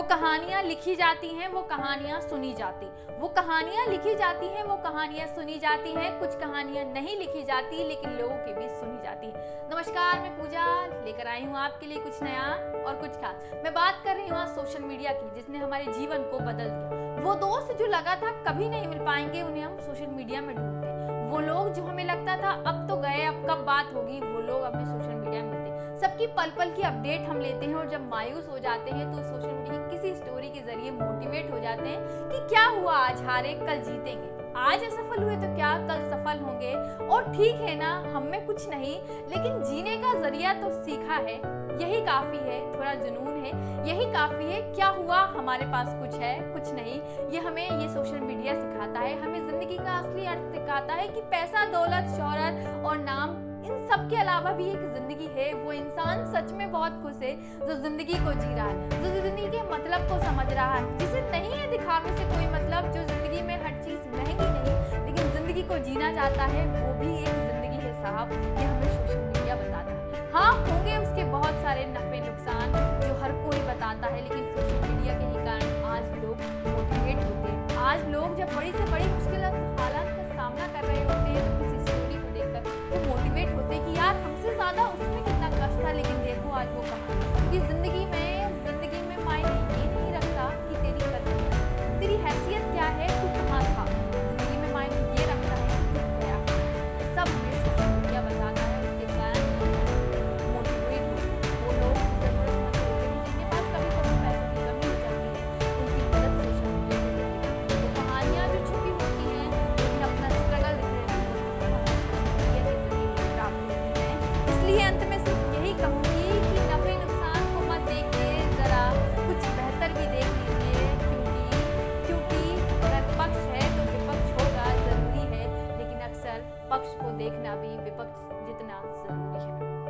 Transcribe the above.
वो कहानियाँ लिखी जाती हैं, वो कहानियाँ सुनी जाती। वो कहानियाँ लिखी जाती हैं, वो कहानियाँ सुनी जाती हैं। कुछ कहानियाँ नहीं लिखी जाती, लेकिन लोगों के बीच सुनी जाती है। नमस्कार, मैं पूजा लेकर आई हूँ आपके लिए कुछ नया और कुछ खास। मैं बात कर रही हूँ सोशल मीडिया की, जिसने हमारे जीवन को बदल दिया। वो दोस्त जो लगा था कभी नहीं मिल पाएँगे, उन्हें हम सोशल मीडिया में ढूंढते वो लोग जो हमें लगता था, अब तो गए, अब कब बात होगी, वो लोग हमें सोशल मीडिया में मिलते सबकी पल पल की अपडेट हम लेते हैं और जब मायूस हो जाते हैं तो सोशल मीडिया किसी स्टोरी के ज़रिए मोटिवेट हो जाते हैं कि क्या हुआ आज, हारे कल जीतेंगे। आज असफल हुए तो क्या कल सफल होंगे? और ठीक है ना, हम में कुछ नहीं, लेकिन जीने का ज़रिया तो सीखा है। यही काफ़ी है, थोड़ा जुनून है। यही काफ़ी है, क्या हुआ? हमारे पास कुछ है, कुछ नहीं। ये हमें ये सोशल मीडिया सिखाता है, हमें ज़िंदगी का असली अर्थ सिखाता है कि पैसा, दौलत, शोहरत और नाम इन सब के अलावा भी एक ज़िंदगी है, वो इंसान सच में बहुत खुश है, जो ज़िंदगी को जी रहा है। जो ज़िंदगी के मतलब को समझ रहा है। जिसे नहीं है दिखावे से कोई मतलब जो ज़िंदगी में हर चीज़ महँगी नहीं, लेकिन ज़िंदगी को जीना चाहता है, वो भी एक ज़िंदगी है साहब, ये हमें सोशल मीडिया बताता है। हाँ होंगे उसके बहुत सारे नफे, नुकसान, जो हर कोई बताता है, लेकिन सोशल मीडिया के ही कारण आज लोग मोटिवेट होते हैं। आज लोग जब बड़ी से बड़ी मुश्किल, हालात का सामना कर रहे होते हैं इसलिए अंत में सिर्फ़ यही कहूँगी कि नफे नुकसान को मत देखिए, ज़रा कुछ बेहतर भी देख लीजिए, क्योंकि क्योंकि अगर पक्ष है तो विपक्ष होगा, ज़रूरी है, लेकिन अक्सर पक्ष को देखना भी, विपक्ष जितना ज़रूरी है।